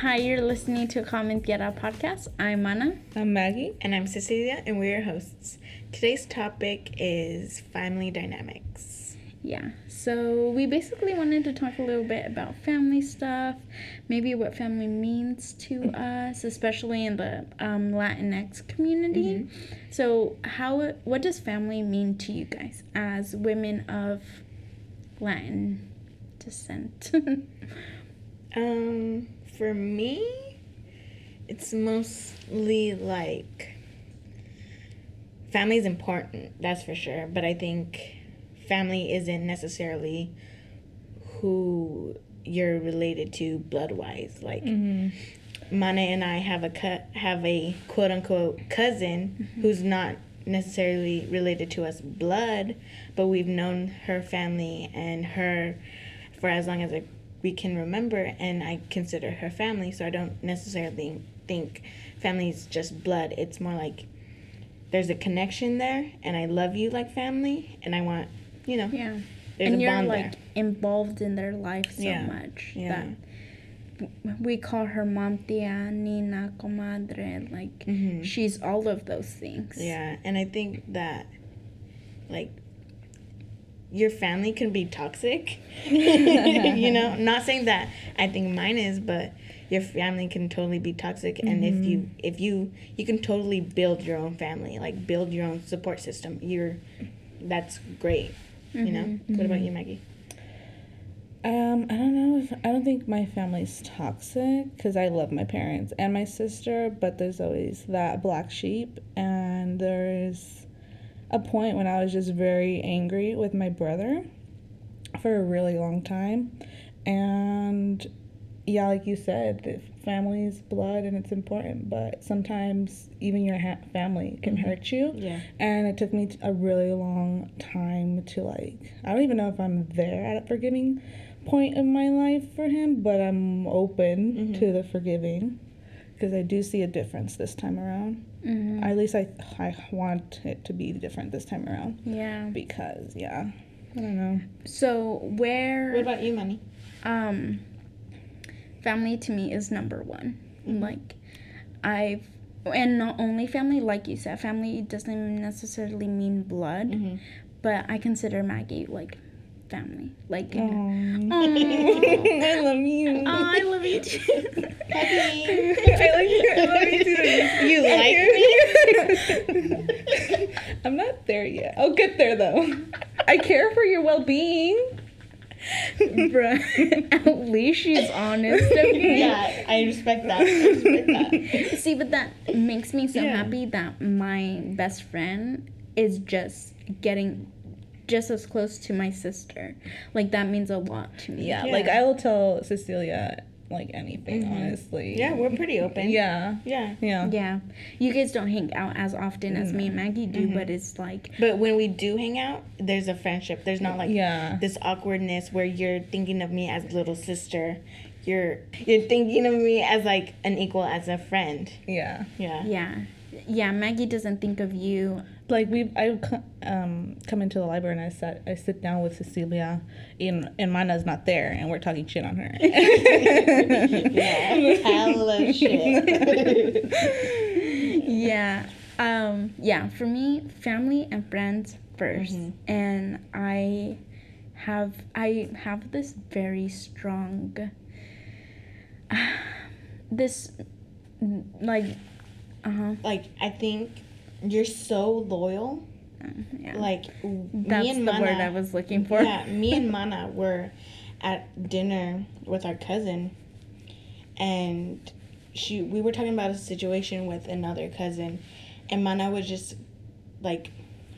Hi, you're listening to a Common Tierra podcast. I'm Mana. I'm Maggie. And I'm Cecilia, and we're your hosts. Today's topic is family dynamics. Yeah, so we basically wanted to talk a little bit about family stuff, maybe what family means to us, especially in the um, Latinx community. Mm-hmm. So, how what does family mean to you guys as women of Latin descent? um, for me, it's mostly like family is important, that's for sure. But I think family isn't necessarily who you're related to blood wise. Like mm-hmm. Mana and I have a cut have a quote unquote cousin mm-hmm. who's not necessarily related to us blood, but we've known her family and her for as long as I, we can remember, and I consider her family. So I don't necessarily think family is just blood. It's more like there's a connection there, and I love you like family, and I want you know yeah. and you're like there. involved in their life so yeah. much yeah. that we call her mom tia nina comadre like mm-hmm. she's all of those things yeah and i think that like your family can be toxic you know not saying that i think mine is but your family can totally be toxic mm-hmm. and if you mm-hmm. if you you can totally build your own family like build your own support system you're that's great mm-hmm. you know mm-hmm. what about you maggie um, I don't know if I don't think my family's toxic because I love my parents and my sister, but there's always that black sheep, and there's a point when I was just very angry with my brother for a really long time, and yeah, like you said, family's blood and it's important, but sometimes even your ha- family can mm-hmm. hurt you. Yeah. And it took me a really long time to like, I don't even know if I'm there at a forgiving point of my life for him, but I'm open mm-hmm. to the forgiving because I do see a difference this time around. Mm-hmm. At least I I want it to be different this time around. Yeah. Because yeah, I don't know. So where? What about you, Mana? Um, family to me is number one. Mm-hmm. Like, I've and not only family, like you said, family doesn't necessarily mean blood, mm-hmm. but I consider Maggie like family. Like, oh. I love you. Oh, I love you too. Happy. I love you. I love you too. You like me? I'm not there yet. I'll get there though. I care for your well being. Bruh, at least she's honest, okay? Yeah, I respect that. I respect that. See, but that makes me so yeah. happy that my best friend is just getting just as close to my sister. Like that means a lot to me. Yeah, yeah. like I will tell Cecilia like anything, mm-hmm. honestly. Yeah, we're pretty open. Yeah. Yeah. Yeah. Yeah. You guys don't hang out as often as mm-hmm. me and Maggie do, mm-hmm. but it's like But when we do hang out, there's a friendship. There's not like yeah. this awkwardness where you're thinking of me as little sister. You're you're thinking of me as like an equal as a friend. Yeah. Yeah. Yeah. Yeah, Maggie doesn't think of you like we I um come into the library and I sat I sit down with Cecilia and and Mana's not there and we're talking shit on her. yeah, hella shit. yeah. Um yeah, for me, family and friends 1st mm-hmm. And I have I have this very strong uh, this like uh-huh. Like I think you're so loyal. Uh, yeah. Like That's me and the Mana, word I was looking for. Yeah, me and Mana were at dinner with our cousin, and she we were talking about a situation with another cousin, and Mana was just like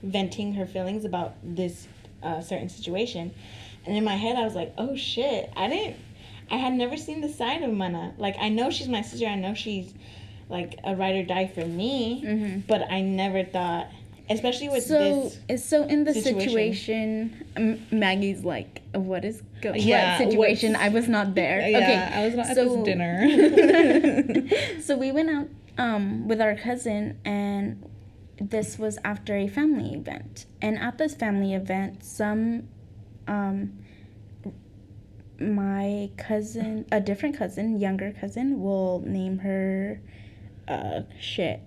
venting her feelings about this uh, certain situation, and in my head I was like, oh shit, I didn't. I had never seen the side of Mana. Like I know she's my sister. I know she's like a ride or die for me, mm-hmm. but I never thought, especially with so, this. So in the situation, situation Maggie's like, what is going? yeah, what situation? I was not there. Yeah, okay, I was not so, at this dinner. so we went out um, with our cousin and this was after a family event and at this family event some um, my cousin, a different cousin, younger cousin, will name her uh shit.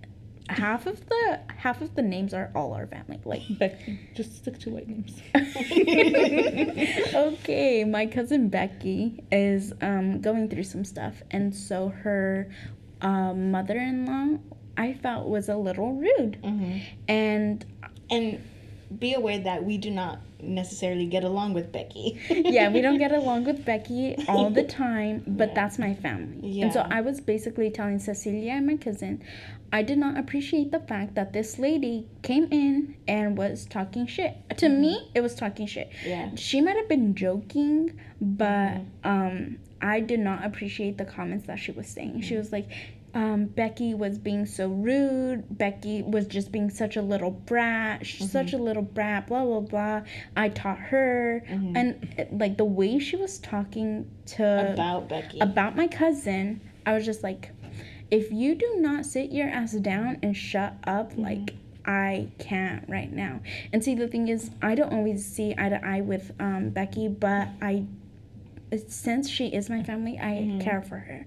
Half of the half of the names are all our family. Like Becky, just stick to white names. okay, my cousin Becky is um going through some stuff and so her um, mother-in-law I felt was a little rude. Mm-hmm. And And be aware that we do not necessarily get along with Becky. yeah, we don't get along with Becky all the time, but Yeah. that's my family. And so I was basically telling Cecilia and my cousin, I did not appreciate the fact that this lady came in and was talking shit. To mm-hmm. me, it was talking shit. Yeah. She might have been joking, but mm-hmm. um I did not appreciate the comments that she was saying. She mm-hmm. was like um, Becky was being so rude. Becky was just being such a little brat, sh such a little brat, blah, blah, blah. I taught her. And uh, like the way she was talking to About Becky. about my cousin, I was just like, if you do not sit your ass down and shut up, Mm-hmm. like I can't right now. And see, the thing is, I don't always see eye to eye with um, Becky, but I, since she is my family, I Mm-hmm. care for her,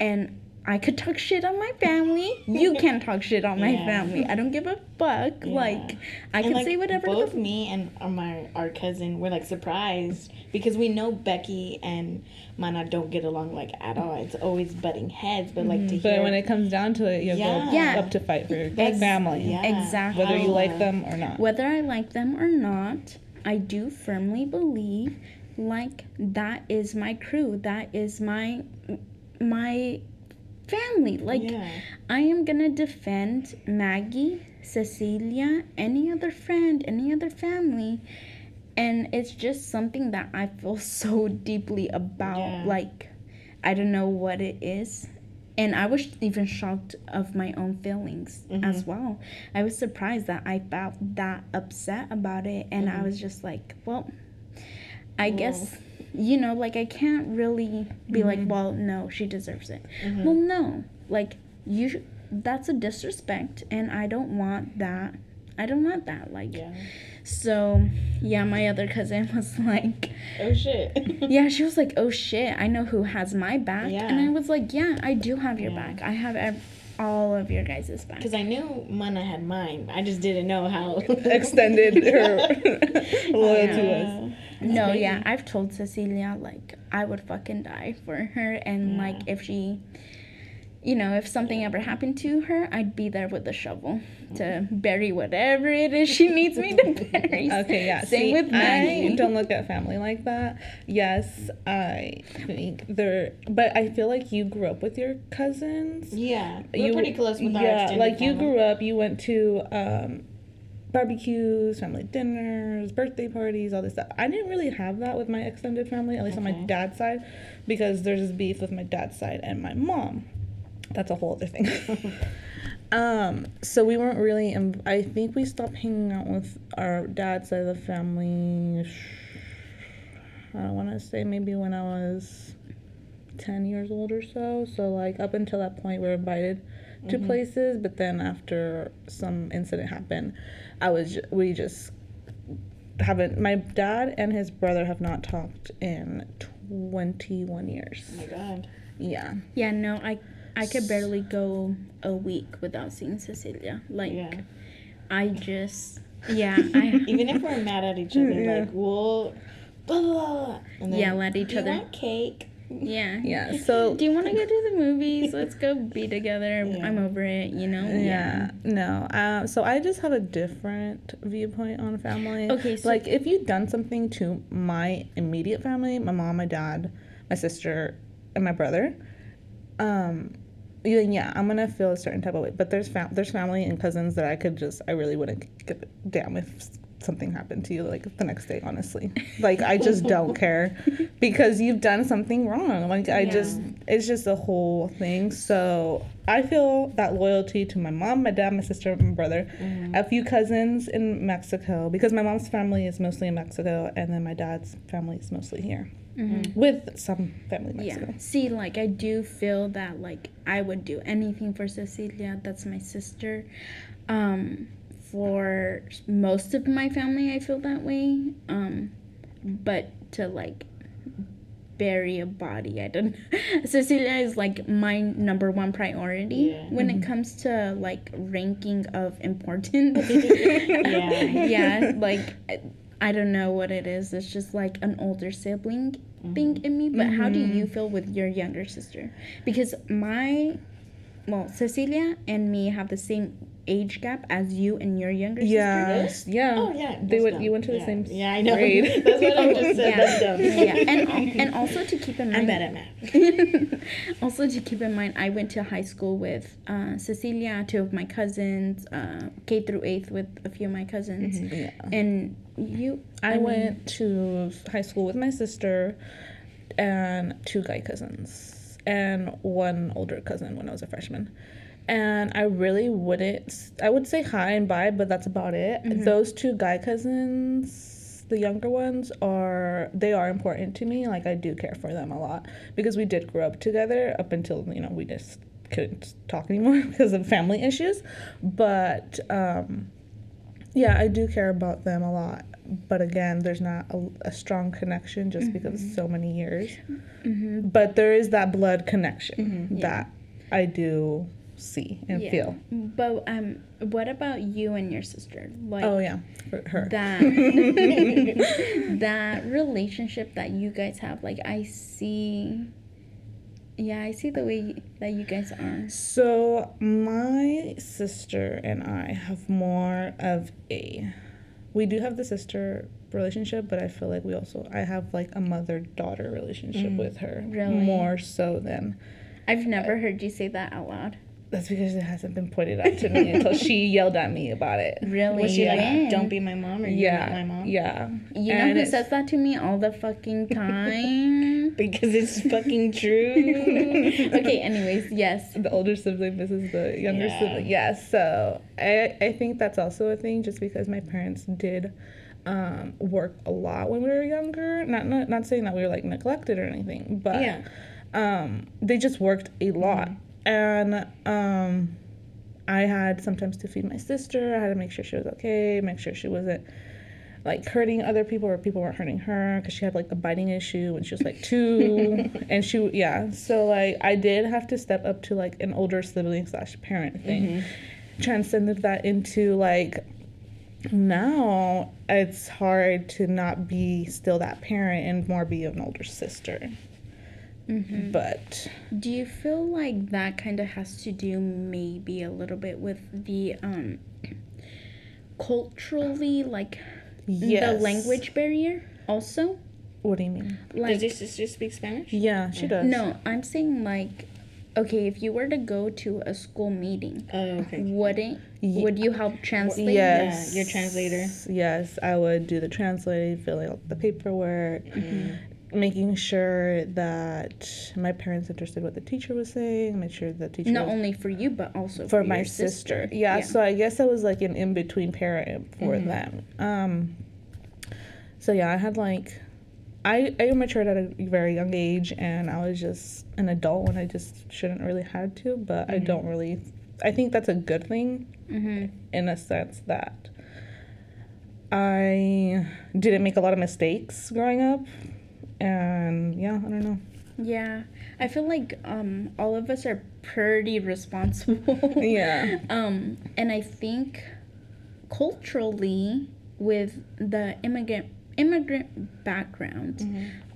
and. I could talk shit on my family. You can talk shit on my Yeah. family. I don't give a fuck. Yeah. Like I And, can like, say whatever. Both the me and my our cousin were like surprised because we know Becky and Mana don't get along like at all. It's always butting heads, but like to mm-hmm. But hear when it comes down to it, you Yeah. go Yeah. up to fight for your Ex- family, yeah, Exactly. whether you like them or not. whether I like them or not, I do firmly believe like that is my crew. That is my my family. Like yeah. I am to defend Maggie, Cecilia, any other friend, any other family. And it's just something that I feel so deeply about. Yeah. Like, I don't know what it is. And I was even shocked of my own feelings mm-hmm. as well. I was surprised that I felt that upset about it. And I mm-hmm. was just like, well, I guess, you know, like I can't really be like, mm-hmm. well, no, she deserves it. Mm-hmm. Well, no, like you, sh- that's a disrespect, and I don't want that. I don't want that. Like, Yeah. so yeah, my other cousin was like, Oh shit. yeah, she was like, oh shit, I know who has my back, Yeah. and I was like, yeah, I do have your Yeah. back. I have ev- all of your guys' back. Because I knew Mana had mine. I just didn't know how Extended her loyalty Yeah. was. No, crazy. yeah, I've told Cecilia like I would fucking die for her, and like if she, you know, if something ever happened to her, I'd be there with a shovel to bury whatever it is she needs me to bury. Okay, yeah. Same See, with I don't look at family like that. Yes, I think they're, but I feel like you grew up with your cousins. Yeah. We're you pretty close with our yeah, extended like you grew up. You went to um, barbecues, family dinners, birthday parties, all this stuff. I didn't really have that with my extended family, at least on my dad's side, because there's this beef with my dad's side and my mom. That's a whole other thing. um, so we weren't really. In, I think we stopped hanging out with our dad's side of the family. I don't want to say maybe when I was 10 years old or so. So, like, up until that point, we were invited to places, but then after some incident happened, I was, ju- we just haven't, my dad and his brother have not talked in 21 years. Oh my god. Yeah. Yeah, no, I I could barely go a week without seeing Cecilia. Like Yeah. I just yeah, I Even if we're mad at each other, Yeah. like we'll blah, blah, blah, and then, Yell at each "Do you other." want cake? yeah. Yeah. So, Do you want to go to the movies? Let's go be together. Yeah. I'm over it, you know? yeah, no. Uh, so I just have a different viewpoint on family. Okay, so- like if you've done something to my immediate family, my mom, my dad, my sister, and my brother, um, then yeah, I'm gonna feel a certain type of way. But there's fam- there's family and cousins that I could just I really wouldn't give a damn if something happened to you like the next day. Honestly, like I just don't care because you've done something wrong. Like I Yeah. just it's just a whole thing. So I feel that loyalty to my mom, my dad, my sister, my brother, mm-hmm. a few cousins in Mexico because my mom's family is mostly in Mexico and then my dad's family is mostly here with some family in Mexico. Yeah. See, like I do feel that like I would do anything for Cecilia. That's my sister. Um, for most of my family, I feel that way. Um, but to like bury a body. I don't. Cecilia is like my number one priority Yeah. when Mm-hmm. it comes to like ranking of importance. Yeah. yeah, like I, I don't know what it is. It's just like an older sibling thing in me. But how do Mm-hmm. you feel with your younger sister? Because my, well, Cecilia and me have the same age gap as you and your younger sister. Yes. Yeah. Oh yeah. They went. dumb. You went to the yeah. same. Yeah, I know. grade. that's what I just said. yeah. That's dumb. yeah, and and also to keep in mind, I'm bad at math. also to keep in mind, I went to high school with uh, Cecilia, two of my cousins, uh, K through eighth with a few of my cousins, Yeah. and you. I, mean, went to high school with my sister and two guy cousins and one older cousin when I was a freshman. And I really wouldn't, I would say hi and bye, but that's about it. Mm-hmm. Those two guy cousins, the younger ones, are, they are important to me. Like, I do care for them a lot because we did grow up together up until, you know, we just couldn't talk anymore because of family issues. But, um, yeah, I do care about them a lot. But again, there's not a, a strong connection just because of mm-hmm. so many years. Mm-hmm. But there is that blood connection that I do see and Yeah. feel. But um, what about you and your sister? Like Oh, yeah, her. that that relationship that you guys have. Like I see. Yeah, I see the way that you guys are. So, my sister and I have more of a. We do have the sister relationship, but I feel like we also. I have like a mother daughter relationship with her. Really? More so than. I've never heard you say that out loud. That's because it hasn't been pointed out to me until she yelled at me about it. Really? Was she Yeah. like, "Don't be my mom," or "You're not my mom"? Yeah. You know who says that to me all the fucking time? Because it's fucking true. okay, anyways, yes. the older sibling misses the younger Yeah. sibling. Yeah, so I I think that's also a thing just because my parents did um, work a lot when we were younger. Not not not saying that we were like neglected or anything, but Yeah. um, they just worked a lot. And um, I had sometimes to feed my sister. I had to make sure she was okay, make sure she wasn't like hurting other people or people weren't hurting her because she had like a biting issue when she was like two. And she yeah. So like i did have to step up to like an older sibling slash parent thing. Transcended that into like now it's hard to not be still that parent and more be an older sister but Do you feel like that kind of has to do maybe a little bit with the um culturally like yes the language barrier also? what do you mean Like Does your sister speak Spanish? yeah she does No, I'm saying like okay, if you were to go to a school meeting, Oh, okay. wouldn't Ye- would you help translate? yes your translator. yes i would do the translating filling out the paperwork making sure that my parents understood what the teacher was saying make sure the teacher Not was- only for you but also for for, my sister. sister. Yeah, so I guess I was like an in between parent for Mm-hmm. them. Um, so yeah, I had like, I I matured at a very young age, and I was just an adult when I just shouldn't really had to. But I don't really. I think that's a good thing hmm in a sense that I didn't make a lot of mistakes growing up, and yeah, I don't know. Yeah. I feel like um all of us are pretty responsible. Yeah. Um, and I think culturally, with the immigrant immigrant background,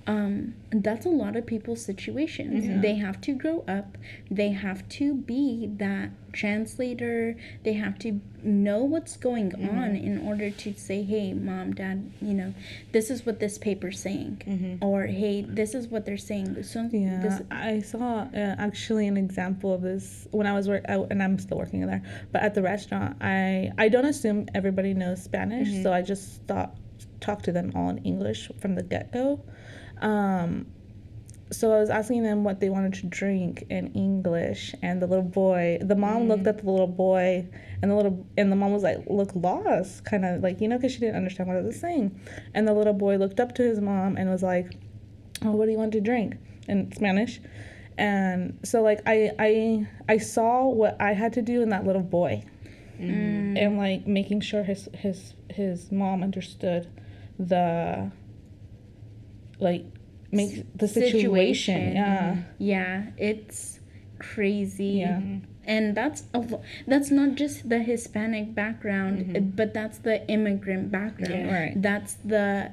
um, that's a lot of people's situations. They have to grow up. They have to be that translator. They have to know what's going on in order to say, "Hey, mom, dad, you know, this is what this paper's saying," or "Hey, this is what they're saying." So Yeah, this, I saw uh, actually an example of this when I was work, I, and I'm still working there. But at the restaurant, I I don't assume everybody knows Spanish, so I just thought talk to them all in English from the get go. Um, so I was asking them what they wanted to drink in English, and the little boy, the mom looked at the little boy, and the little and the mom was like, look lost, kind of like you know, because she didn't understand what I was saying, and the little boy looked up to his mom and was like, oh, what do you want to drink? in Spanish? And so like I I I saw what I had to do in that little boy, and like making sure his his his mom understood the like makes the situation, yeah. Mm-hmm. Yeah, it's crazy. Yeah. Mm-hmm. And that's a lo- that's not just the Hispanic background, Mm-hmm. but that's the immigrant background. Yeah. Right. That's the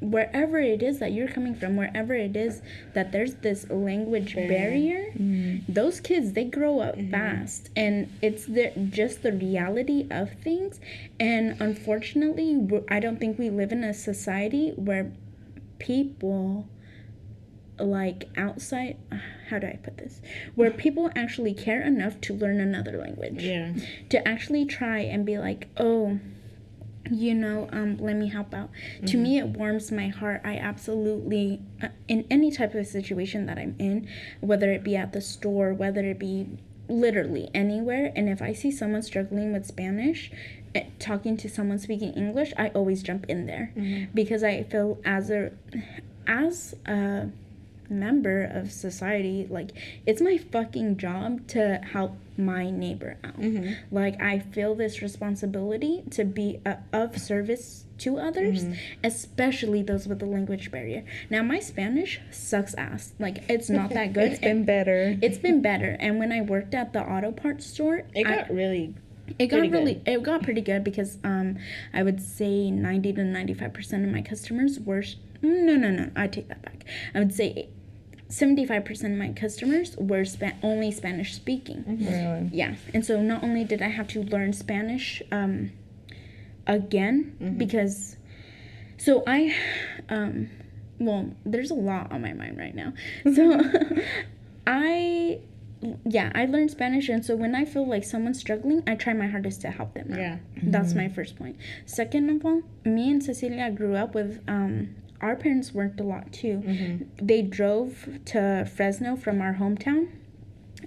wherever it is that you're coming from, wherever it is that there's this language barrier, mm-hmm. those kids they grow up fast, and it's the just the reality of things. And unfortunately, I don't think we live in a society where people like outside how do i put this? Where people actually care enough to learn another language. Yeah. to actually try and be like oh you know um, let me help out. To me it warms my heart. I absolutely uh, in any type of situation that i'm in whether it be at the store whether it be literally anywhere and if i see someone struggling with spanish Eh, talking to someone speaking english i always jump in there. Mm-hmm. Because i feel as a as a member of society like it's my fucking job to help my neighbor out. Mm-hmm. Like i feel this responsibility to be a, of service to others mm-hmm. especially those with the language barrier. Now my spanish sucks ass. Like it's not that good. It's been better. it's been better. And when i worked at the auto parts store It I- got really it got pretty good. really it got pretty good because um i would say 90 to 95 percent of my customers were no no no i take that back. I would say 75 percent of my customers were spa- only spanish speaking. Really. yeah. And so not only did i have to learn spanish um again because so i um well there's a lot on my mind right now. So i yeah i learned spanish and so when i feel like someone's struggling i try my hardest to help them out. Yeah. that's mm-hmm. my first point. point second of all me and cecilia grew up with um our parents worked a lot too mm-hmm. they drove to fresno from our hometown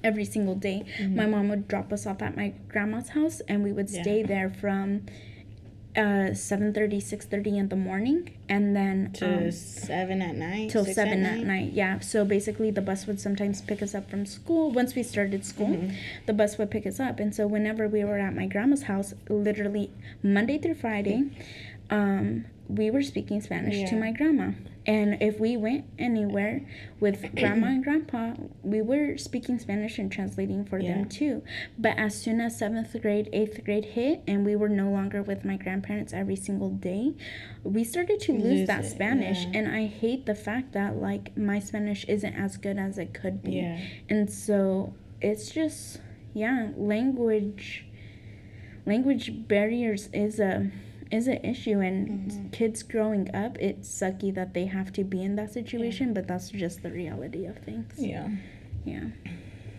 every single day. Mm-hmm. My mom would drop us off at my grandma's house, and we would Yeah. stay there from uh 7.30 6.30 in the morning and then to um, seven at night. till 7 at night? yeah. So basically the bus would sometimes pick us up from school. Once we started school Mm-hmm. the bus would pick us up. And so whenever we were at my grandma's house literally monday through friday um, we were speaking spanish to my grandma and if we went anywhere with grandma and grandpa we were speaking spanish and translating for Yeah. them too but as soon as seventh grade eighth grade hit and we were no longer with my grandparents every single day we started to lose, Lose that it, spanish yeah. and i hate the fact that like my spanish isn't as good as it could be Yeah. and so it's just yeah language language barriers is a is an issue and Mm-hmm. kids growing up it's sucky that they have to be in that situation but that's just the reality of things Yeah. yeah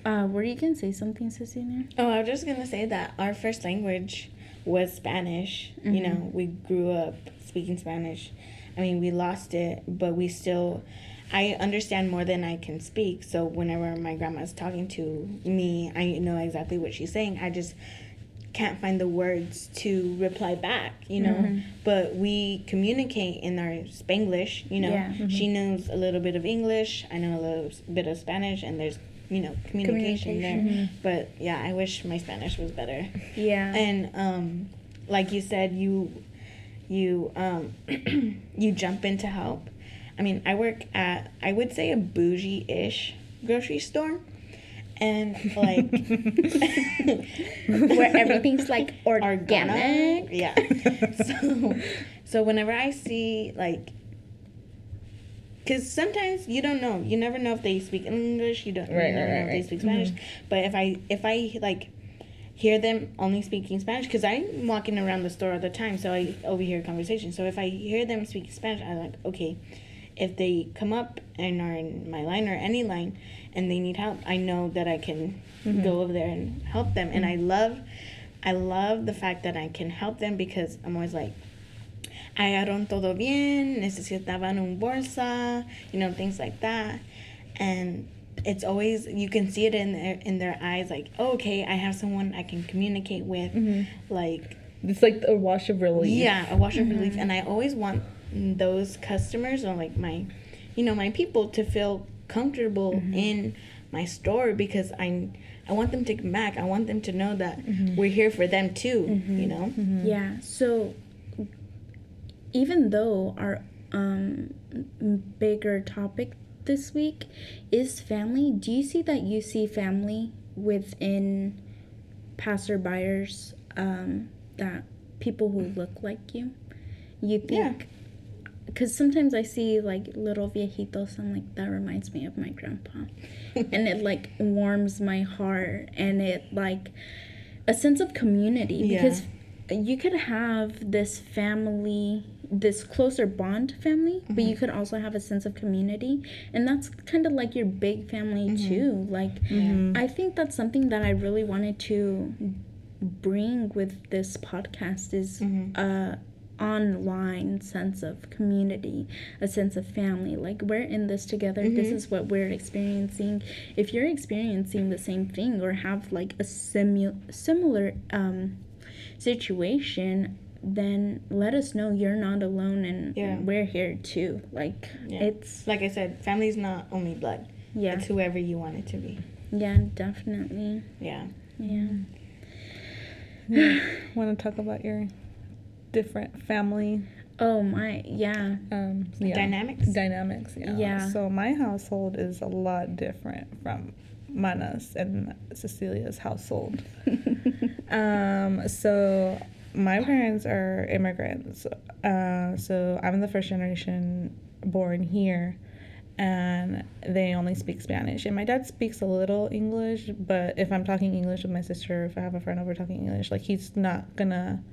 uh were you gonna say something cecilia Oh, I was just gonna say that our first language was Spanish. You know, we grew up speaking Spanish. I mean, we lost it, but we still. I understand more than I can speak. So whenever my grandma's talking to me, I know exactly what she's saying. I just can't find the words to reply back. You know, but we communicate in our Spanglish. You know, Yeah. she knows a little bit of English. I know a little bit of Spanish, and there's you know communication, there. But yeah, I wish my Spanish was better. yeah And um, like you said, you you um, you jump in to help. I mean, I work at I would say a bougie-ish grocery store, and like where everything's like organic Yeah. So so whenever I see like. Because sometimes you don't know. You never know if they speak English. You don't. Right, you never right, know if they speak Spanish. Mm-hmm. But if I if I like hear them only speaking Spanish because I'm walking around the store all the time, so I overhear conversations. So if I hear them speak Spanish, I'm like, okay, if they come up and are in my line or any line and they need help, I know that I can mm-hmm. go over there and help them. And I mm-hmm. love, I love the fact that I can help them because I'm always like, hallaron todo bien, necesitaban un bolsa, you know, things like that. And it's always you can see it in their in their eyes like oh, okay i have someone i can communicate with mm-hmm. like It's like a wash of relief. yeah a wash of relief and i always want those customers or like my you know my people to feel comfortable in my store because i i want them to come back i want them to know that we're here for them too you know Yeah. So even though our um, bigger topic this week is family. Do you see that you see family within passerbyers um, that people who look like you? You think? Because sometimes I see like little viejitos, and like that reminds me of my grandpa, and it like warms my heart, and it like a sense of community Yeah. because you could have this family this closer bond family but you mm-hmm. could also have a sense of community. And that's kind of like your big family mm-hmm. too. Like mm-hmm. i think that's something that i really wanted to bring with this podcast is a online sense of community a sense of family like we're in this together this is what we're experiencing if you're experiencing the same thing or have like a simu- similar um, situation then let us know you're not alone and Yeah. we're here too like Yeah. it's Like I said, family's not only blood. yeah It's whoever you want it to be. yeah definitely Yeah. yeah Want to talk about your different family oh my yeah um, yeah. Dynamics. dynamics? Yeah. Yeah. So my household is a lot different from Mana's and Cecilia's household. Um, so my parents are immigrants. Uh, so I'm the first generation born here, and they only speak Spanish. And my dad speaks a little English, but if I'm talking English with my sister, if I have a friend over talking English, like he's not gonna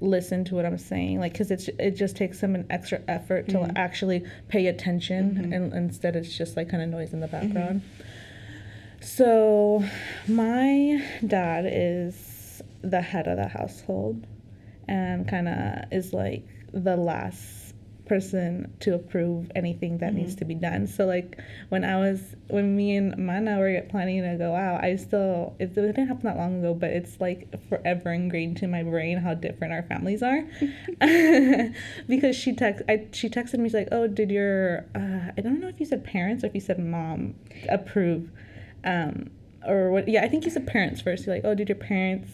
listen to what I'm saying, like because it's it just takes him an extra effort to mm-hmm. actually pay attention, mm-hmm. and instead it's just like kind of noise in the mm-hmm. background. So, my dad is the head of the household and kind of is like the last person to approve anything that needs to be done. So, like, when I was, when me and Mana were planning to go out, I still, it didn't happen that long ago, but it's like forever ingrained to my brain how different our families are. because she text, I, she texted me, she's like, oh, did your, uh, I don't know if you said parents or if you said mom approve um, or what? Yeah, I think you said parents first. You're like, oh, did your parents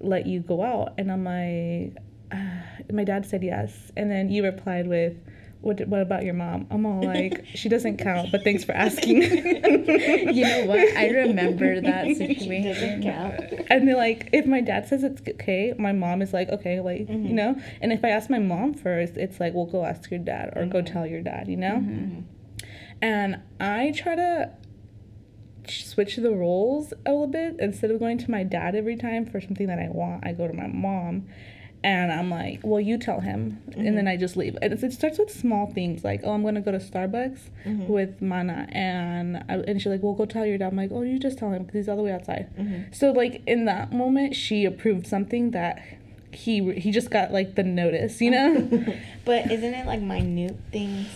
let you go out? And I'm like, uh, my dad said yes. And then you replied with, what, what about your mom? I'm all like, she doesn't count, but thanks for asking. you know what i remember that situation. Doesn't count. and they're like, if my dad says it's okay, my mom is like, okay, like, Mm-hmm. you know? And if I ask my mom first, it's like, well, go ask your dad or Mm-hmm. go tell your dad, you know? And I try to switch the roles a little bit. Instead of going to my dad every time for something that I want, I go to my mom. And I'm like, well, you tell him. And then mm-hmm. I just leave. And it starts with small things like, oh, I'm going to go to Starbucks mm-hmm. with Mana. And, I, and she's like, well, go tell your dad. I'm like, oh, you just tell him because he's all the way outside. Mm-hmm. So, like, in that moment, she approved something that he he just got, like, the notice, you know? But isn't it like minute things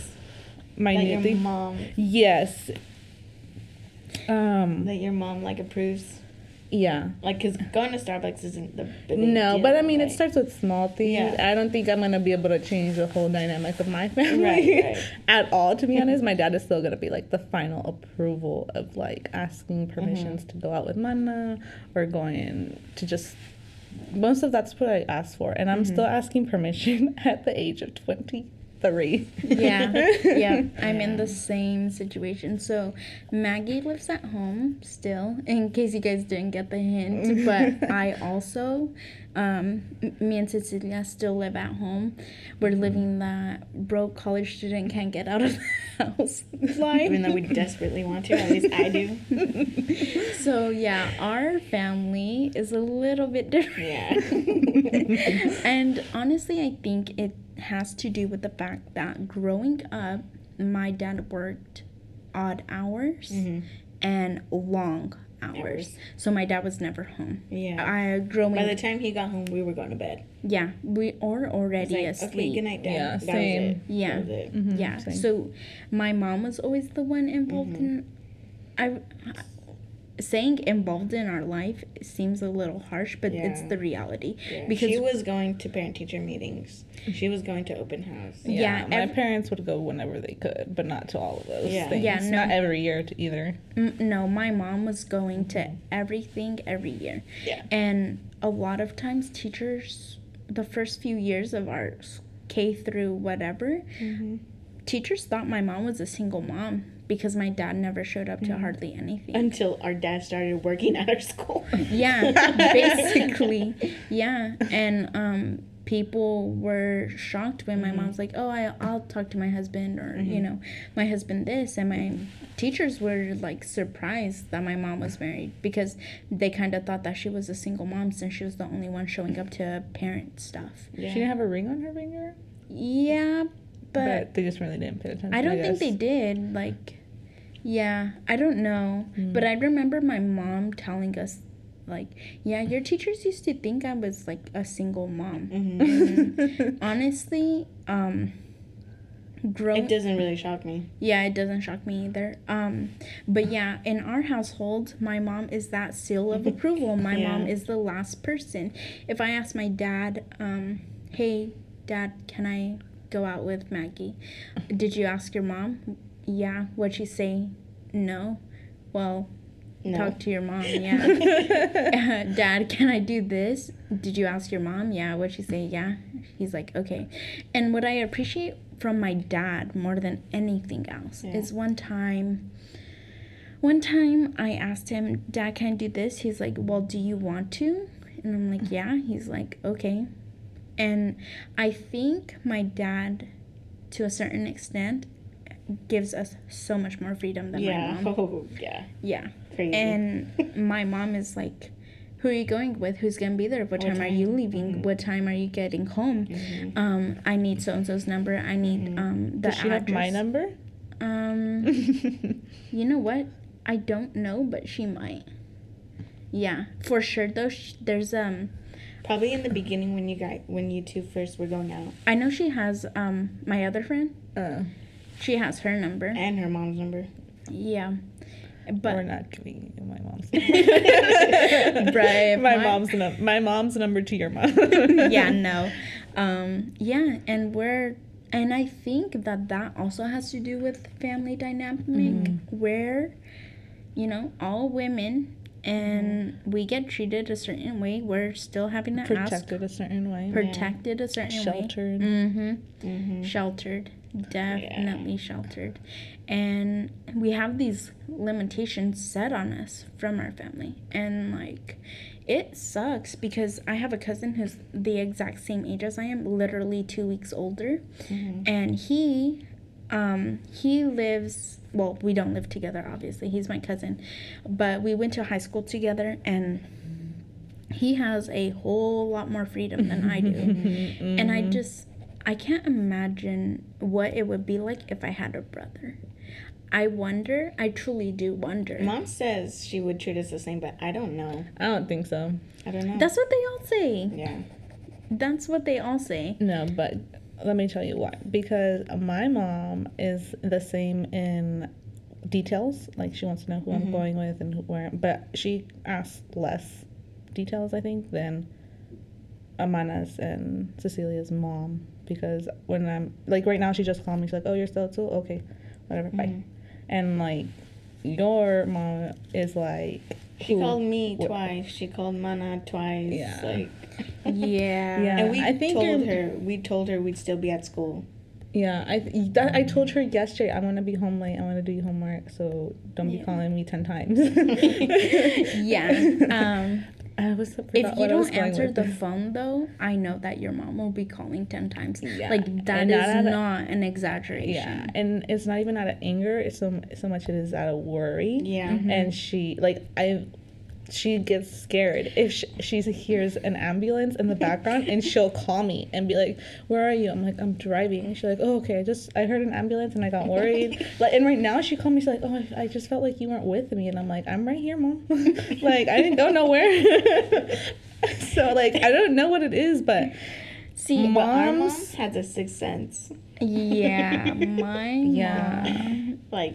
My that new your thing. mom Yes. Um, that your mom like approves? Yeah. Like, cause going to Starbucks isn't the big No, deal, but I mean, it starts with small things. Yeah. I don't think I'm gonna be able to change the whole dynamic of my family Right, right. at all. To be honest, my dad is still gonna be like the final approval of like asking permissions mm-hmm. to go out with Mana or going to just. Most of that's what I asked for, and I'm mm-hmm. still asking permission at the age of twenty three. yeah yeah i'm in the same situation so maggie lives at home still in case you guys didn't get the hint but i also um, me and cecilia still live at home. We're living that broke college student can't get out of the house life Even though we desperately want to, at least I do. so yeah our family is a little bit different. Yeah. and honestly, I think it has to do with the fact that growing up, my dad worked odd hours and long hours. Hours. So my dad was never home. Yeah. I growing By the time he got home, we were going to bed. yeah, we are already like, asleep. okay, good night, Dad. Yeah, that same. Was it. Yeah. That was it. Yeah. same. So my mom was always the one involved mm-hmm. in I saying involved in our life seems a little harsh, but it's the reality. Yeah. Because she was going to parent teacher meetings. She was going to open house. Yeah, my ev- parents would go whenever they could, but not to all of those Yeah. things. Yeah, no. not every year to either. Mm, No, my mom was going to everything every year. Yeah. And a lot of times, teachers, the first few years of our K through whatever, Mm-hmm. teachers thought my mom was a single mom because my dad never showed up to mm. hardly anything. Until our dad started working at our school. yeah, basically. Yeah. And um people were shocked when my mom's mm-hmm. like, "Oh, I I'll talk to my husband or, you mm-hmm. know, my husband this." And my teachers were like surprised that my mom was married because they kind of thought that she was a single mom since she was the only one showing up to parent stuff. She didn't have a ring on her finger, Yeah, but, but they just really didn't pay attention. I don't think they did. Like, yeah, I don't know. Mm. But I remember my mom telling us, like, yeah, your teachers used to think I was like a single mom. Mm-hmm. Honestly, um, growing It doesn't really shock me. yeah, it doesn't shock me either. Um, but yeah, in our household, my mom is that seal of approval. My Yeah. mom is the last person. If I ask my dad, um, "Hey, dad, can I go out with Maggie?" Did you ask your mom? Yeah. What'd she say? No. Well, No. talk to your mom. Yeah. dad, can I do this? Did you ask your mom? Yeah. What'd she say? Yeah. He's like, okay. And what I appreciate from my dad more than anything else Yeah. is one time. One time I asked him, Dad, can I do this? He's like, Well, do you want to? And I'm like, mm-hmm. Yeah. He's like, Okay. And I think my dad, to a certain extent, gives us so much more freedom than yeah. my mom. Oh, yeah. Yeah. Crazy. And my mom is like, Who are you going with? Who's gonna be there? What What time, are you time? leaving? Mhm. What time are you getting home? Mhm. Um, I need so and so's number. I need Mhm. um the Does she have my number? Um, you know what? I don't know, but she might. Yeah, for sure though. Sh- there's um, Probably in the beginning when you guys when you two first were going out, I know she has um my other friend. uh, She has her number. and her mom's number. Yeah, But we're not giving you my mom's. Right, My my- mom's num- my mom's number to your mom. yeah, no, um, yeah, and we're and I think that that also has to do with family dynamic where, you know, all women. And we get treated a certain way. We're still having to ask Protected a certain way. protected a certain Sheltered. way. Mm-hmm. Mm-hmm. Sheltered, definitely sheltered, and we have these limitations set on us from our family, and like, it sucks because I have a cousin who's the exact same age as I am, literally two weeks older, Mhm. and he, um, he lives. Well, we don't live together, obviously. He's my cousin, but we went to high school together, and he has a whole lot more freedom than I do. And I just, I can't imagine what it would be like if I had a brother. I wonder, I truly do wonder. Mom says she would treat us the same, but I don't know. I don't think so. I don't know. That's what they all say. yeah. That's what they all say. No, but let me tell you why. Because my mom is the same in details. Like she wants to know who I'm going with and who, where. But she asks less details, I think, than Amana's and Cecilia's mom. Because when I'm like right now, she just called me. She's like, "Oh, you're still at school? Okay, whatever, bye." Mhm. And like your mom is like, She who- called me wh- twice. She called Mana twice. Yeah. Like, Yeah. Yeah. and we I think told her we told her we'd still be at school. Yeah, I that, I told her yesterday I'm gonna be home late. I'm gonna do your homework, so don't be calling me ten times. Yeah. Um, I was if you what I was don't answer the phone, though, I know that your mom will be calling 10 times. Yeah. Like, that And is not out of- not an exaggeration. yeah, and it's not even out of anger. It's so so much it is out of worry. Yeah. Mm-hmm. and she like I. She gets scared if she, she hears an ambulance in the background, and she'll call me and be like, "Where are you?" I'm like, "I'm driving." And she's like, "Oh, okay. I just I heard an ambulance and I got worried." like, and right now she called me. She's like, "Oh, I, I just felt like you weren't with me," and I'm like, "I'm right here, mom. like, I didn't go nowhere." so like, I don't know what it is, but See, Mom- But our mom Moms- has a sixth sense. yeah, my Yeah. mom. Like,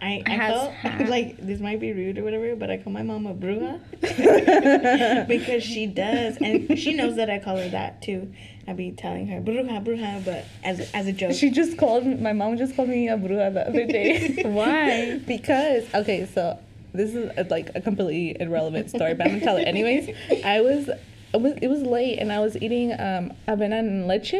I, I Has felt like this might be rude or whatever, but I call my mom a bruja because she does, and she knows that I call her that too. I be telling her bruja, bruja, but as as a joke. She just called me, my mom just called me a bruja the other day. Why? because, okay, so this is a, like a completely irrelevant story, but I'm gonna tell it anyways. I was, it was, it was late and I was eating um, avena and leche.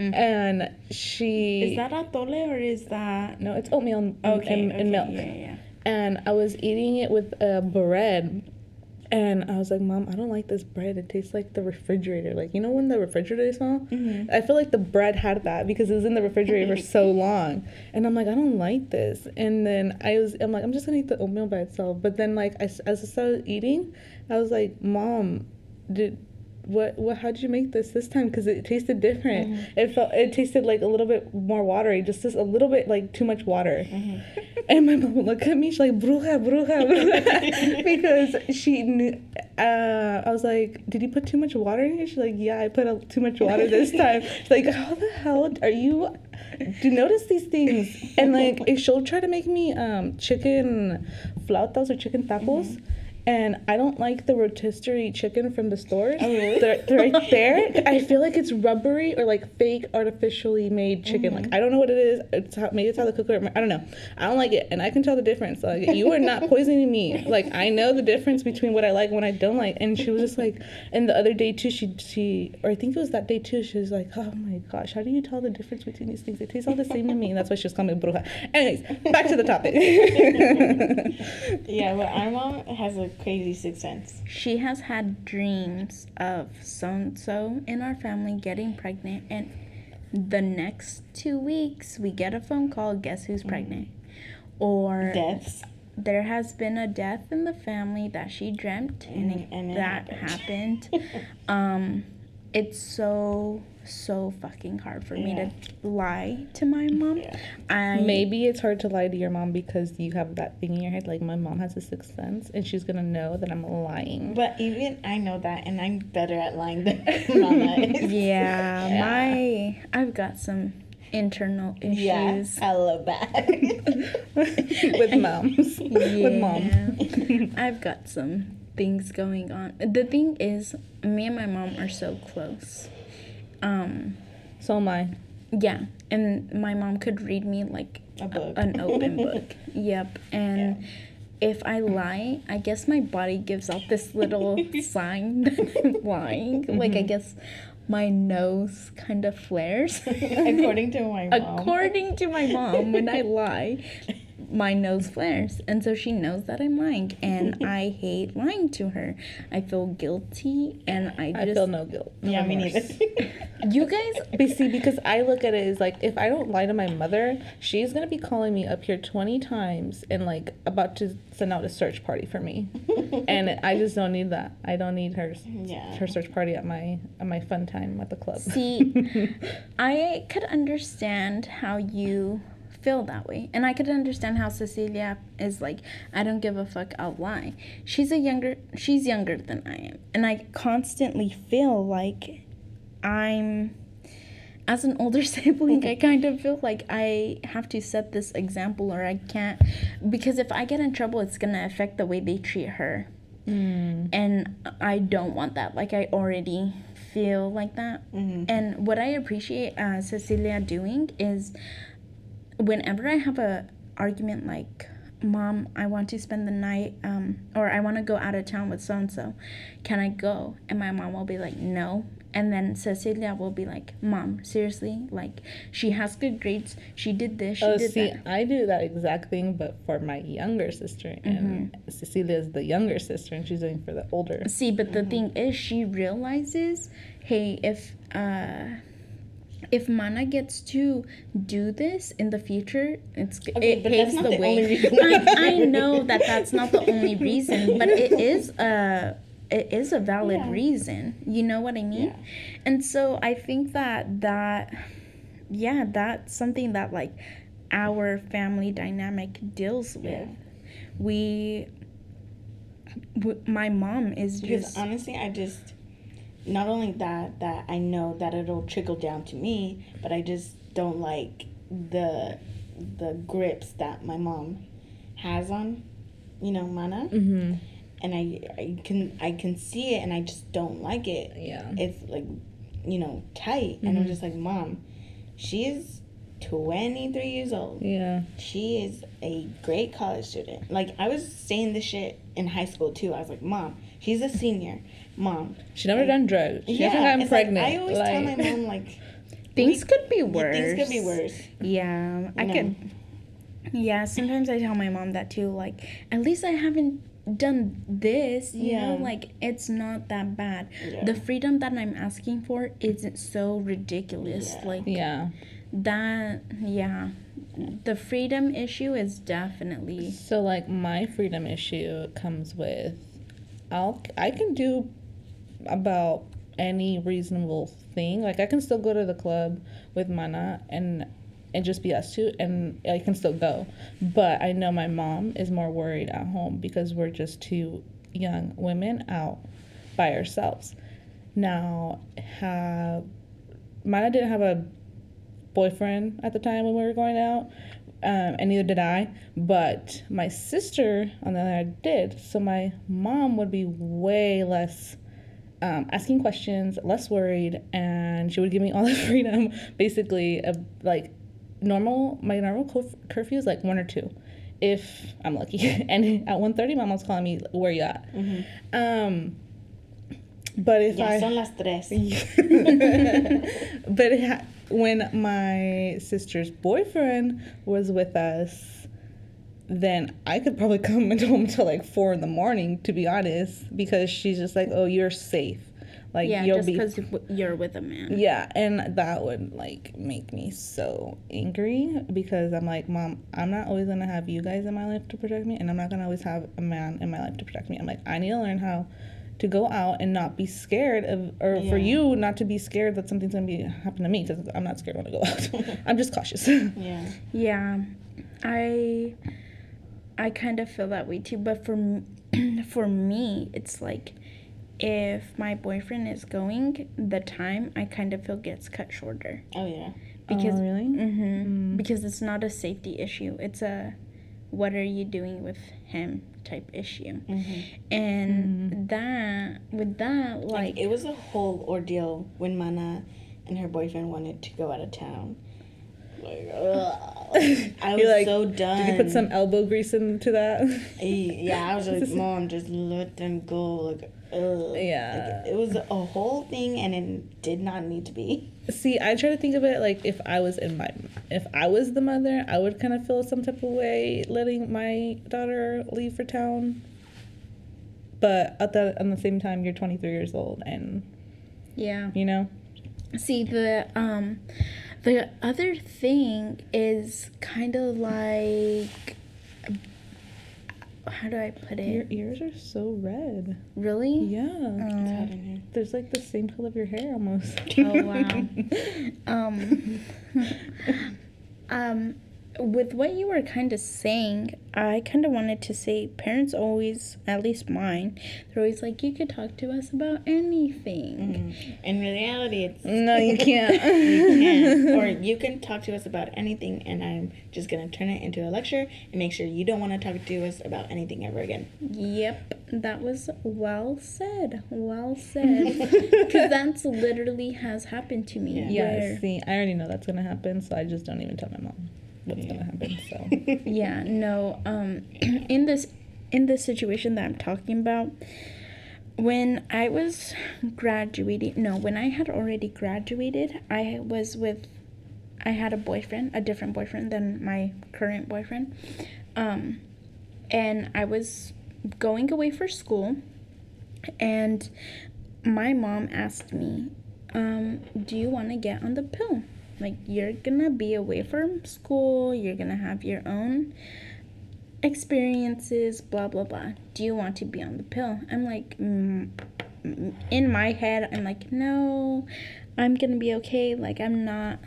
And she Is that atole or is that no, it's oatmeal and, okay? and, okay, and milk. Yeah, yeah. And I was eating it with uh, bread. And I was like, Mom, I don't like this bread. It tastes like the refrigerator. Like, you know when the refrigerator smell? Mhm. I feel like the bread had that because it was in the refrigerator for so long. And I'm like, I don't like this. And then I was, I'm like, I'm just gonna eat the oatmeal by itself. But then, like, I, as I started eating, I was like, Mom, did, what, what, how did you make this this time? Because it tasted different. It felt, it tasted like a little bit more watery, just, just a little bit like too much water. And my mom would look at me, she's like, bruja, bruja, bruja. because she knew, uh, I was like, did you put too much water in here? She's like, yeah, I put a, too much water this time. She's like, how the hell are you, do you notice these things? And like, if she'll try to make me um, chicken flautas or chicken tacos. And I don't like the rotisserie chicken from the stores. Oh, really? They're, they're right there. I feel like it's rubbery or like fake artificially made chicken. Like mm. I don't know what it is. It's how, maybe it's how the cooker. I don't know. I don't like it, and I can tell the difference. Like you are not poisoning me. Like I know the difference between what I like and what I don't like. And she was just like, and the other day too, she she or I think it was that day too. She was like, oh my gosh, how do you tell the difference between these things? They taste all the same to me, and that's why she was calling me bruja. Anyways, back to the topic. Yeah, but our mom has a crazy sixth sense. She has had dreams of so and so in our family getting pregnant, and the next two weeks we get a phone call. Guess who's pregnant? Or Deaths. there has been a death in the family that she dreamt, and, it, and it that happened. happened. um, it's so so fucking hard for me Yeah. to lie to my mom. Yeah. I Maybe it's hard to lie to your mom because you have that thing in your head. Like my mom has a sixth sense, and she's gonna know that I'm lying. But even I know that, and I'm better at lying than Mama is. Yeah, Yeah. my I've got some internal Yeah, issues. I love that. with moms. with mom. I've got some things going on. The thing is, me and my mom are so close. Um, So am I. yeah, and my mom could read me like A book. an open book. Yep, and. If I lie, I guess my body gives out this little sign that I'm lying. Like, I guess my nose kind of flares. According to my mom. According to my mom, when I lie, my nose flares. And so she knows that I'm lying. And I hate lying to her. I feel guilty and I just. I feel no guilt. no yeah, oh me remorse. neither. You guys. But see, because I look at it as like, if I don't lie to my mother, she's gonna be calling me up here twenty times and like about to send out a search party for me, and I just don't need that. I don't need her Yeah. her search party at my at my fun time at the club. See, I could understand how you feel that way. And I could understand how Cecilia is like, I don't give a fuck, I'll lie. She's a younger she's younger than I am. And I constantly feel like I'm as an older sibling, I kind of feel like I have to set this example or I can't because if I get in trouble it's gonna affect the way they treat her Mm. and I don't want that. Like I already feel like that. Mhm. And what I appreciate uh, Cecilia doing is, whenever I have a argument like, "Mom, I want to spend the night," um, or "I want to go out of town with so and so, can I go?" And my mom will be like, "No." And then Cecilia will be like, "Mom, seriously? Like, she has good grades. She did this. She Oh, did see, that." I do that exact thing, but for my younger sister, and Cecilia is the younger sister, and she's doing for the older. See, but the thing is, she realizes, hey, if uh, if Mana gets to do this in the future, it's Okay, it but paves the, the way. I, I know that that's not the only reason, but it is a it is a valid Yeah. reason. You know what I mean? Yeah. And so I think that that yeah, that's something that like our family dynamic deals with. Yeah. We w- my mom is Because just honestly, I just not only that that I know that it'll trickle down to me, but I just don't like the the grips that my mom has on, you know, mana, Mm-hmm. and I I can I can see it, and I just don't like it. Yeah. It's like, you know, tight, and I'm Mhm. just like, mom, she is. 23 years old. Yeah. She is a great college student. Like I was saying this shit in high school too. I was like, "Mom, she's a senior. Mom, She never done drugs. She hasn't yeah, gotten it's like, pregnant. I always tell my like- mom like, things we- could be yeah, worse. Things could be worse. Yeah, I No. could. Yeah, sometimes I tell my mom that too. Like, at least I haven't done this. You know, like it's not that bad. Yeah. The freedom that I'm asking for isn't so ridiculous. Yeah. Like Yeah. that. Yeah, the freedom issue is definitely. So like my freedom issue comes with I'll I can do about any reasonable thing. Like I can still go to the club with Mana and and just be us two and I can still go. But I know my mom is more worried at home because we're just two young women out by ourselves. Now have Mana didn't have a boyfriend at the time when we were going out, um, and neither did I. But my sister, on the other hand, did. So my mom would be way less um, asking questions, less worried, and she would give me all the freedom. Basically, of like normal, my normal curf- curfew is like one or two, if I'm lucky. and at 1.30, my mom's calling me, "Where you at?" Um, but if Ya I son las tres. but it ha- when my sister's boyfriend was with us, then I could probably come into home until like four in the morning, to be honest, because she's just like, "Oh, you're safe." Like Yeah, you'll just be because you're with a man. yeah, and that would like make me so angry because I'm like, Mom, I'm not always gonna have you guys in my life to protect me, and I'm not gonna always have a man in my life to protect me. I'm like, I need to learn how to go out and not be scared of, or for you not to be scared that something's gonna be happen to me because I'm not scared when I go out. I'm just cautious. Yeah. Yeah, I I kind of feel that way too. But for for me, it's like if my boyfriend is going, the time I kind of feel gets cut shorter Oh yeah. because oh, really? hmm because it's not a safety issue. It's a what are you doing with him type issue, Mm-hmm. and that with that Like like it was a whole ordeal when Mana and her boyfriend wanted to go out of town. Like, ugh. I was like, so done. Did you put some elbow grease into that? Yeah, I was like, Mom, just let them go. Like, ugh. Yeah. Like, it was a whole thing, and it did not need to be. See, I try to think of it like if I was in my, if I was the mother, I would kind of feel some type of way letting my daughter leave for town. But at the at the same time, you're 23 years old, and yeah. you know, See the um the other thing is kind of like how do I put it? your ears are so red. Really? Yeah, Um, there's like the same color of your hair almost. oh wow. um um with what you were kind of saying, I kind of wanted to say parents always, at least mine, they're always like, you could talk to us about anything. Mm-hmm. In reality, it's no, you can't. you can, or you can talk to us about anything, and I'm just gonna turn it into a lecture and make sure you don't want to talk to us about anything ever again. Yep, that was well said. Well said. Because that's literally has happened to me. Yeah, where- see, I already know that's gonna happen, so I just don't even tell my mom what's gonna happen. So yeah, no. Um, in this in this situation that I'm talking about, when I was graduating, no, when I had already graduated, I was with, I had a boyfriend, a different boyfriend than my current boyfriend, um, and I was going away for school, and my mom asked me, um, "Do you want to get on the pill?" Like you're gonna be away from school, you're gonna have your own experiences, blah blah blah. Do you want to be on the pill? I'm like, mm, mm, in my head, I'm like, no, I'm gonna be okay. Like I'm not,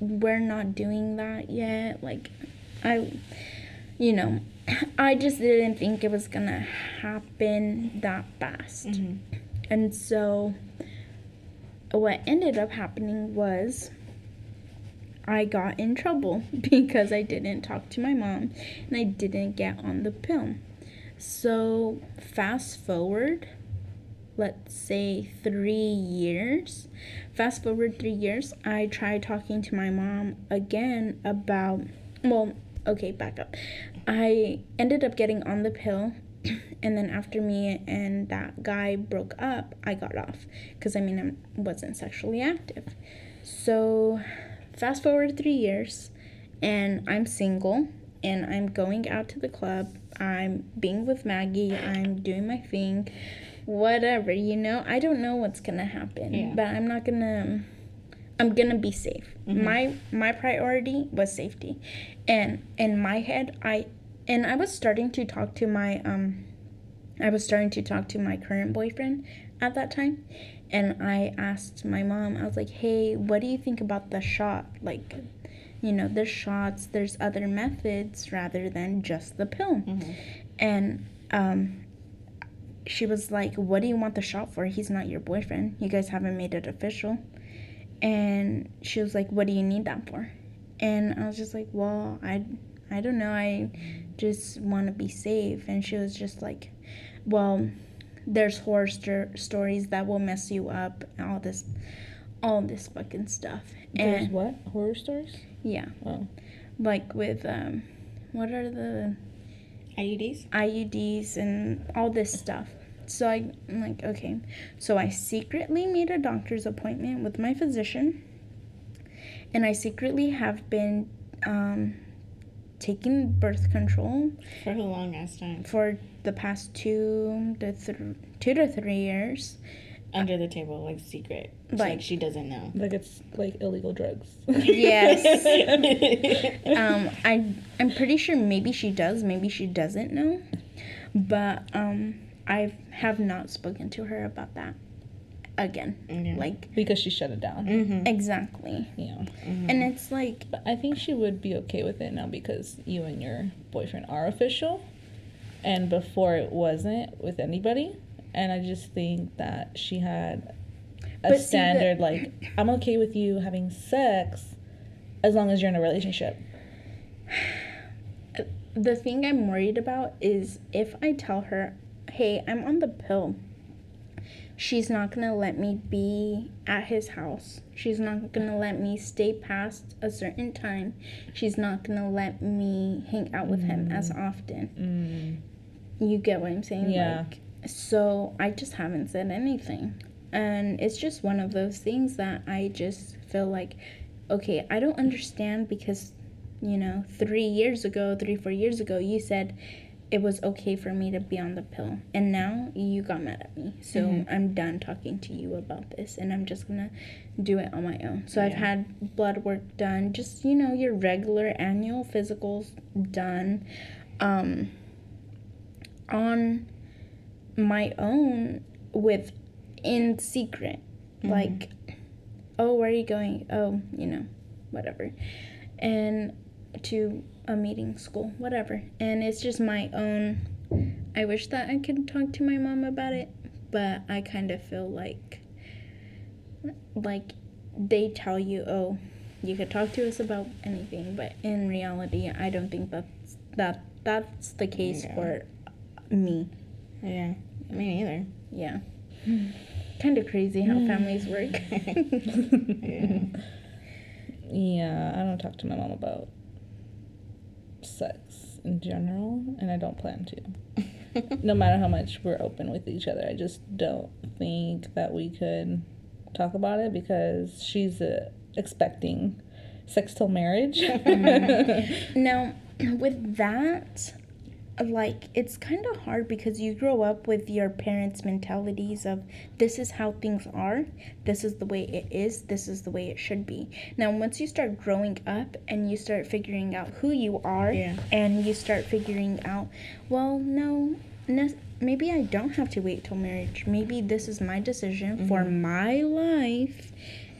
we're not doing that yet. Like, I, you know, I just didn't think it was gonna happen that fast. And so, what ended up happening was I got in trouble because I didn't talk to my mom and I didn't get on the pill. So, fast forward, let's say three years. Fast forward three years, I tried talking to my mom again about, well, okay, back up. I ended up getting on the pill. And then after me and that guy broke up, I got off because I mean I wasn't sexually active. so fast forward three years, and I'm single, and I'm going out to the club. I'm being with Maggie. I'm doing my thing, whatever. You know, I don't know what's gonna happen, Yeah. but I'm not gonna. I'm gonna be safe. My my priority was safety, and in my head, I and I was starting to talk to my um, I was starting to talk to my current boyfriend at that time, and I asked my mom. I was like, "Hey, what do you think about the shot? Like, you know, there's shots. There's other methods rather than just the pill." And um, she was like, "What do you want the shot for? He's not your boyfriend. You guys haven't made it official." And she was like, "What do you need that for?" And I was just like, "Well, I I don't know. I just want to be safe." And she was just like, "Well, there's horror sto- stories that will mess you up, and all this all this fucking stuff." There's And what horror stories? yeah, Oh, like with um what are the IUDs? IUDs and all this stuff. So I, I'm like, okay. So I secretly made a doctor's appointment with my physician, and I secretly have been um, taking birth control For a long ass time. for the past two to th- two to three years. Under the table, like secret. Like, Like- she doesn't know. like it's like illegal drugs. Yes. um, I I'm pretty sure maybe she does, maybe she doesn't know, but um, I have not spoken to her about that again. Yeah. Like because she shut it down. mm-hmm. exactly, Yeah. and it's like But I think she would be okay with it now because you and your boyfriend are official. And before it wasn't with anybody. And I just think that she had a But see, the- standard like, I'm okay with you having sex as long as you're in a relationship. the thing I'm worried about is if I tell her, "Hey, I'm on the pill." She's not gonna let me be at his house. She's not gonna let me stay past a certain time. She's not gonna let me hang out with him as mm. often. Mm. You get what I'm saying? Yeah. Like, so I just haven't said anything. And it's just one of those things that I just feel like, okay, I don't understand because, you know, three years ago, three, four years ago, you said it was okay for me to be on the pill. And now you got mad at me. So I'm done talking to you about this and I'm just gonna do it on my own. So I've had blood work done, just, you know, your regular annual physicals done. Um, on my own with in secret like oh where are you going oh you know whatever and to a meeting school whatever and it's just my own i wish that i could talk to my mom about it but i kind of feel like like they tell you oh you could talk to us about anything but in reality i don't think that's that that's the case Yeah. for me Yeah. Me neither. yeah kind of crazy how families work Yeah. Yeah, I don't talk to my mom about sex in general, and I don't plan to. no matter how much we're open with each other, I just don't think that we could talk about it because she's uh, expecting sex till marriage. Now, with that, like, it's kind of hard because you grow up with your parents' mentalities of this is how things are, this is the way it is, this is the way it should be. Now, once you start growing up and you start figuring out who you are, Yeah. and you start figuring out, well, no, maybe I don't have to wait till marriage. Maybe this is my decision for mm-hmm. my life,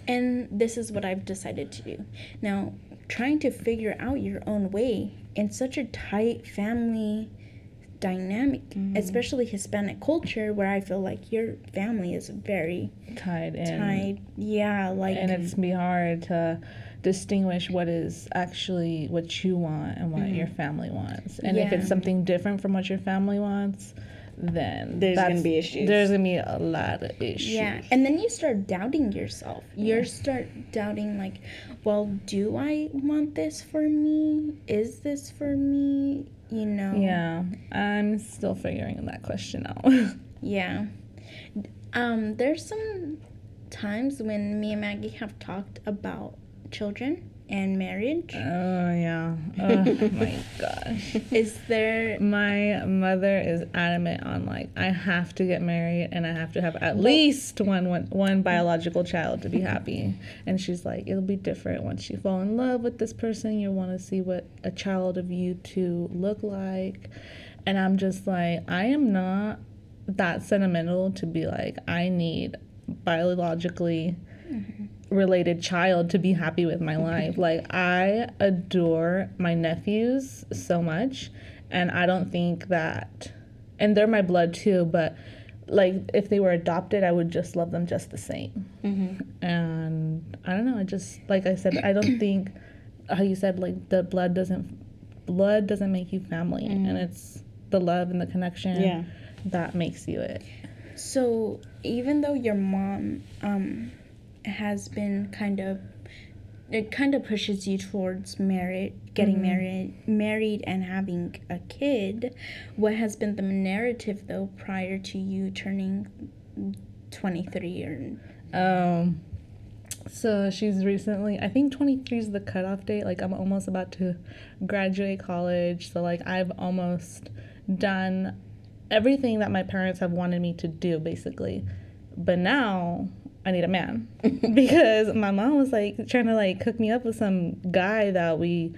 and this is what I've decided to do. Now, trying to figure out your own way in such a tight family dynamic, mm-hmm. especially Hispanic culture, where I feel like your family is very Tied in. tight. Yeah, like And it's be hard to distinguish what is actually what you want and what mm-hmm. your family wants. And if it's something different from what your family wants, then There's gonna be issues. There's gonna be a lot of issues. Yeah, and then you start doubting yourself. You start doubting, like, well, do I want this for me? Is this for me? You know? Yeah, I'm still figuring that question out. Yeah. Um, there's some times when me and Maggie have talked about children and marriage. Oh yeah. Oh my gosh. Is there My mother is adamant on like I have to get married and I have to have at least one, one one biological child to be happy. And she's like, it'll be different once you fall in love with this person. you'll want to see what a child of you two look like. And I'm just like, I am not that sentimental to be like, I need biologically mm-hmm. Related child to be happy with my life. Like I adore my nephews so much and I don't think that and they're my blood too, but like if they were adopted, I would just love them just the same. And I don't know, I just like I said, I don't think how you said like the blood doesn't blood doesn't make you family and it's the love and the connection Yeah. that makes you it. so even though your mom um has been kind of it kind of pushes you towards marriage getting married married and having a kid what has been the narrative though prior to you turning 23 or Um, so she's recently, I think 23 is the cutoff date. Like, I'm almost about to graduate college. So, like, I've almost done everything that my parents have wanted me to do, basically. But now I need a man because my mom was like trying to like hook me up with some guy that we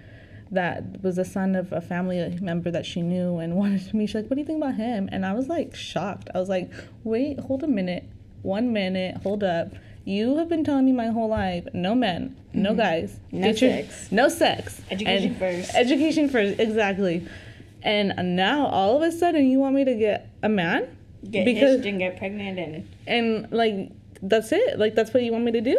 that was a son of a family member that she knew and wanted me. She's like, "What do you think about him?" And I was like shocked. I was like, "Wait, hold a minute, one minute, hold up." You have been telling me my whole life, no men, no mm-hmm. guys, No your- sex. no sex, Education And- first. education first, exactly. And now all of a sudden you want me to get a man, Get Because- hitched and get pregnant and and like that's it. Like that's what you want me to do.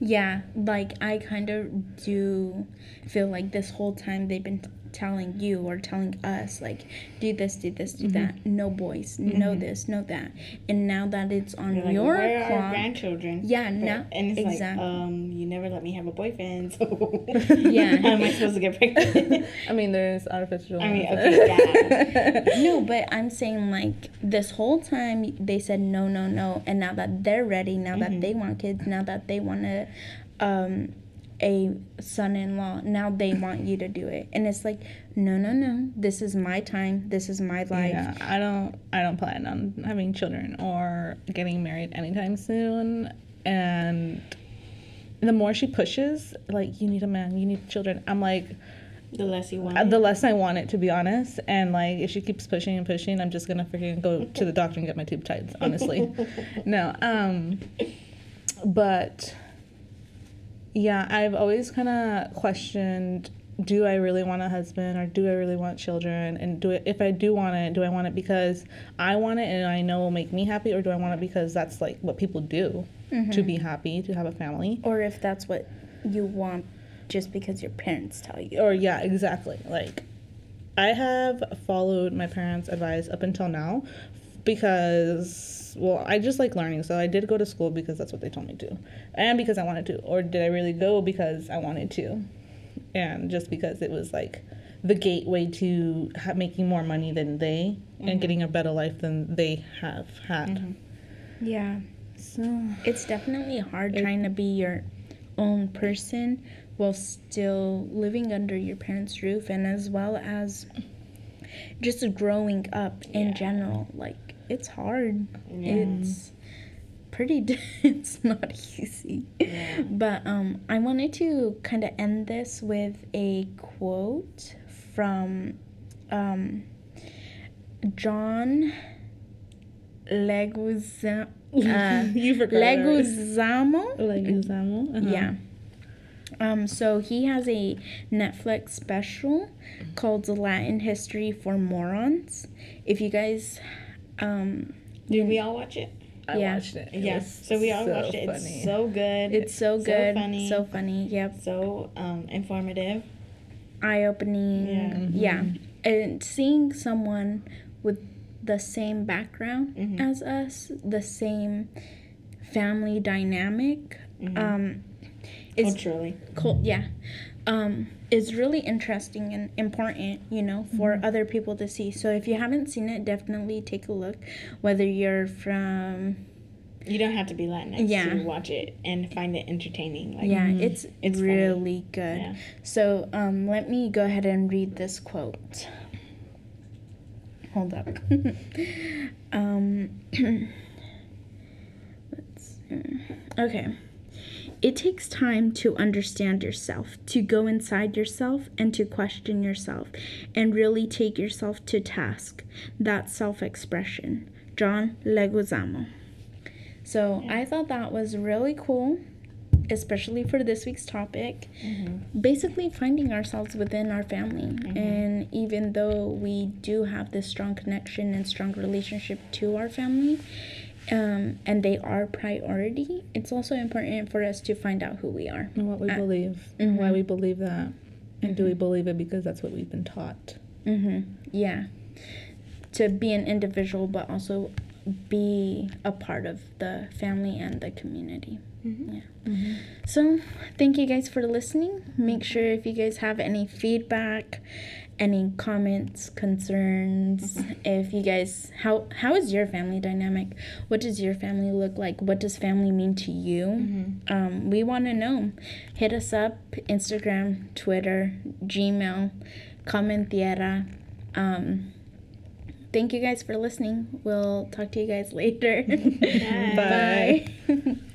Yeah, like I kind of do feel like this whole time they've been telling you or telling us like do this, do this, do that. No boys, no this, no that. And now that it's on you're like, your where clock, grandchildren? Yeah, But- no, and it's exactly. like, um, you never let me have a boyfriend, so Yeah. how am I supposed to get pregnant? I mean, there's artificial. I mean, okay, yeah no, but I'm saying like this whole time they said no, no, no, and now that they're ready, now that they want kids, now that they want to um, a son-in-law, now they want you to do it, and it's like no, no, no, this is my time, this is my life. Yeah, I don't. I don't plan on having children or getting married anytime soon. And the more she pushes, like you need a man, you need children. I'm like, the less you want. uh, the less I want it to be honest. And like, if she keeps pushing and pushing, I'm just gonna freaking go to the doctor and get my tube tied. Honestly, no. Um, but yeah, I've always kind of questioned: Do I really want a husband, or do I really want children? And do it if I do want it, do I want it because I want it and I know it will make me happy, or do I want it because that's like what people do to mm-hmm. be happy, to have a family? or if that's what you want just because your parents tell you. or yeah exactly like i have followed my parents advice up until now because well i just like learning so i did go to school because that's what they told me to and because i wanted to or did i really go because i wanted to? And just because it was like the gateway to ha- making more money than they and mm-hmm. getting a better life than they have had. Mm-hmm. Yeah. so It's definitely hard trying to be your own person while still living under your parents' roof and as well as just growing up in general. Like it's hard. It's pretty d- it's not easy. Yeah. But um I wanted to kind of end this with a quote from um John Leguizamo. Uh, you forgot Leguizamo. Usamo? Uh-huh. Yeah. Um, so he has a Netflix special called Latin History for Morons. If you guys, um, Did we all watch it? I Yeah. watched it. It yeah. So we all so watched it. funny. It's so good. it's so good. So good, funny. so funny. Yep, so um, informative. eye opening. Yeah. Yeah, and seeing someone with the same background Mhm. as us, the same family dynamic, um, is Culturally. cool yeah um is really interesting and important you know for other people to see so if you haven't seen it definitely take a look whether you're from You don't have to be Latinx Yeah. to watch it and find it entertaining. Like, yeah, it's It's funny. really good. Yeah. So um, let me go ahead and read this quote. Hold up. um, let's see. Okay. It takes time to understand yourself, to go inside yourself and to question yourself and really take yourself to task. That self expression. John Leguizamo. So I thought that was really cool, especially for this week's topic. Mm-hmm. Basically, finding ourselves within our family. Mm-hmm. And even though we do have this strong connection and strong relationship to our family, um, and they are priority, it's also important for us to find out who we are. And what we Uh, believe, and why we believe that. And do we believe it because that's what we've been taught? Mm-hmm. Yeah. To be an individual, but also be a part of the family and the community. Yeah. So, thank you guys for listening. Make sure if you guys have any feedback, any comments, concerns, if you guys how how is your family dynamic? What does your family look like? What does family mean to you? Um, we want to know. Hit us up Instagram, Twitter, Gmail, Comentiera. Um, thank you guys for listening. We'll talk to you guys later. Bye. Bye.